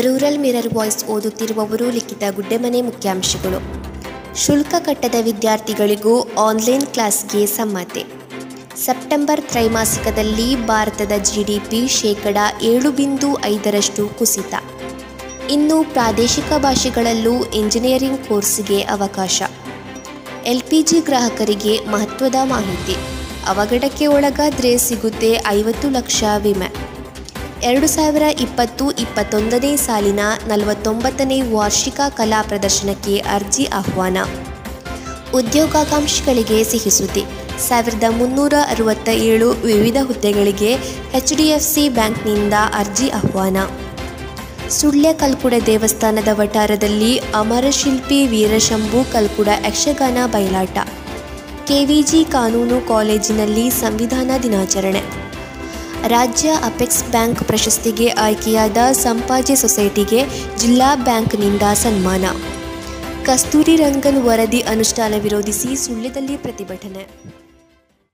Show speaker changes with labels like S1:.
S1: Rural mirror voice ಓದುತ್ತಿರುವವರು ಲಿಖಿತ ಗುಡ್ಡೆಮನೆ ಮುಖ್ಯಾಂಶಗಳು. ಶುಲ್ಕ ಕಟ್ಟದ ವಿದ್ಯಾರ್ಥಿಗಳಿಗೂ ಆನ್ಲೈನ್ ಕ್ಲಾಸ್ಗೆ ಸಮ್ಮತಿ. ಸೆಪ್ಟೆಂಬರ್ ತ್ರೈಮಾಸಿಕದಲ್ಲಿ ಭಾರತದ ಜಿಡಿಪಿ ಶೇಕಡ ಏಳು ಬಿಂದು ಐದರಷ್ಟು ಕುಸಿತ. ಇನ್ನು ಪ್ರಾದೇಶಿಕ ಭಾಷೆಗಳಲ್ಲೂ ಇಂಜಿನಿಯರಿಂಗ್ ಕೋರ್ಸ್ಗೆ ಅವಕಾಶ. ಎಲ್ಪಿಜಿ ಗ್ರಾಹಕರಿಗೆ ಮಹತ್ವದ ಮಾಹಿತಿ. ಅವಘಡಕ್ಕೆ ಒಳಗಾದ್ರೆ ಸಿಗುತ್ತೆ ಐವತ್ತು ಲಕ್ಷ ವಿಮೆ. ಎರಡು ಸಾವಿರ ಇಪ್ಪತ್ತು ಇಪ್ಪತ್ತೊಂದನೇ ಸಾಲಿನ ನಲವತ್ತೊಂಬತ್ತನೇ ವಾರ್ಷಿಕ ಕಲಾ ಪ್ರದರ್ಶನಕ್ಕೆ ಅರ್ಜಿ ಆಹ್ವಾನ. ಉದ್ಯೋಗಾಕಾಂಕ್ಷಿಗಳಿಗೆ ಸಿಹಿ ಸುದ್ದಿ. ಸಾವಿರದ ಮುನ್ನೂರ ಅರವತ್ತ ಏಳು ವಿವಿಧ ಹುದ್ದೆಗಳಿಗೆ ಎಚ್ ಡಿ ಎಫ್ ಸಿ ಬ್ಯಾಂಕ್ನಿಂದ ಅರ್ಜಿ ಆಹ್ವಾನ. ಸುಳ್ಯ ಕಲ್ಕುಡ ದೇವಸ್ಥಾನದ ವಠಾರದಲ್ಲಿ ಅಮರಶಿಲ್ಪಿ ವೀರಶಂಭು ಕಲ್ಕುಡ ಯಕ್ಷಗಾನ ಬಯಲಾಟ. ಕೆವಿಜಿ ಕಾನೂನು ಕಾಲೇಜಿನಲ್ಲಿ ಸಂವಿಧಾನ ದಿನಾಚರಣೆ. ರಾಜ್ಯ ಅಪೆಕ್ಸ್ ಬ್ಯಾಂಕ್ ಪ್ರಶಸ್ತಿಗೆ ಆಯ್ಕೆಯಾದ ಸಂಪಾಜೆ ಸೊಸೈಟಿಗೆ ಜಿಲ್ಲಾ ಬ್ಯಾಂಕ್ನಿಂದ ಸನ್ಮಾನ. ಕಸ್ತೂರಿ ರಂಗನ್ ವರದಿ ಅನುಷ್ಠಾನ ವಿರೋಧಿಸಿ ಸುಳ್ಯದಲ್ಲಿ ಪ್ರತಿಭಟನೆ.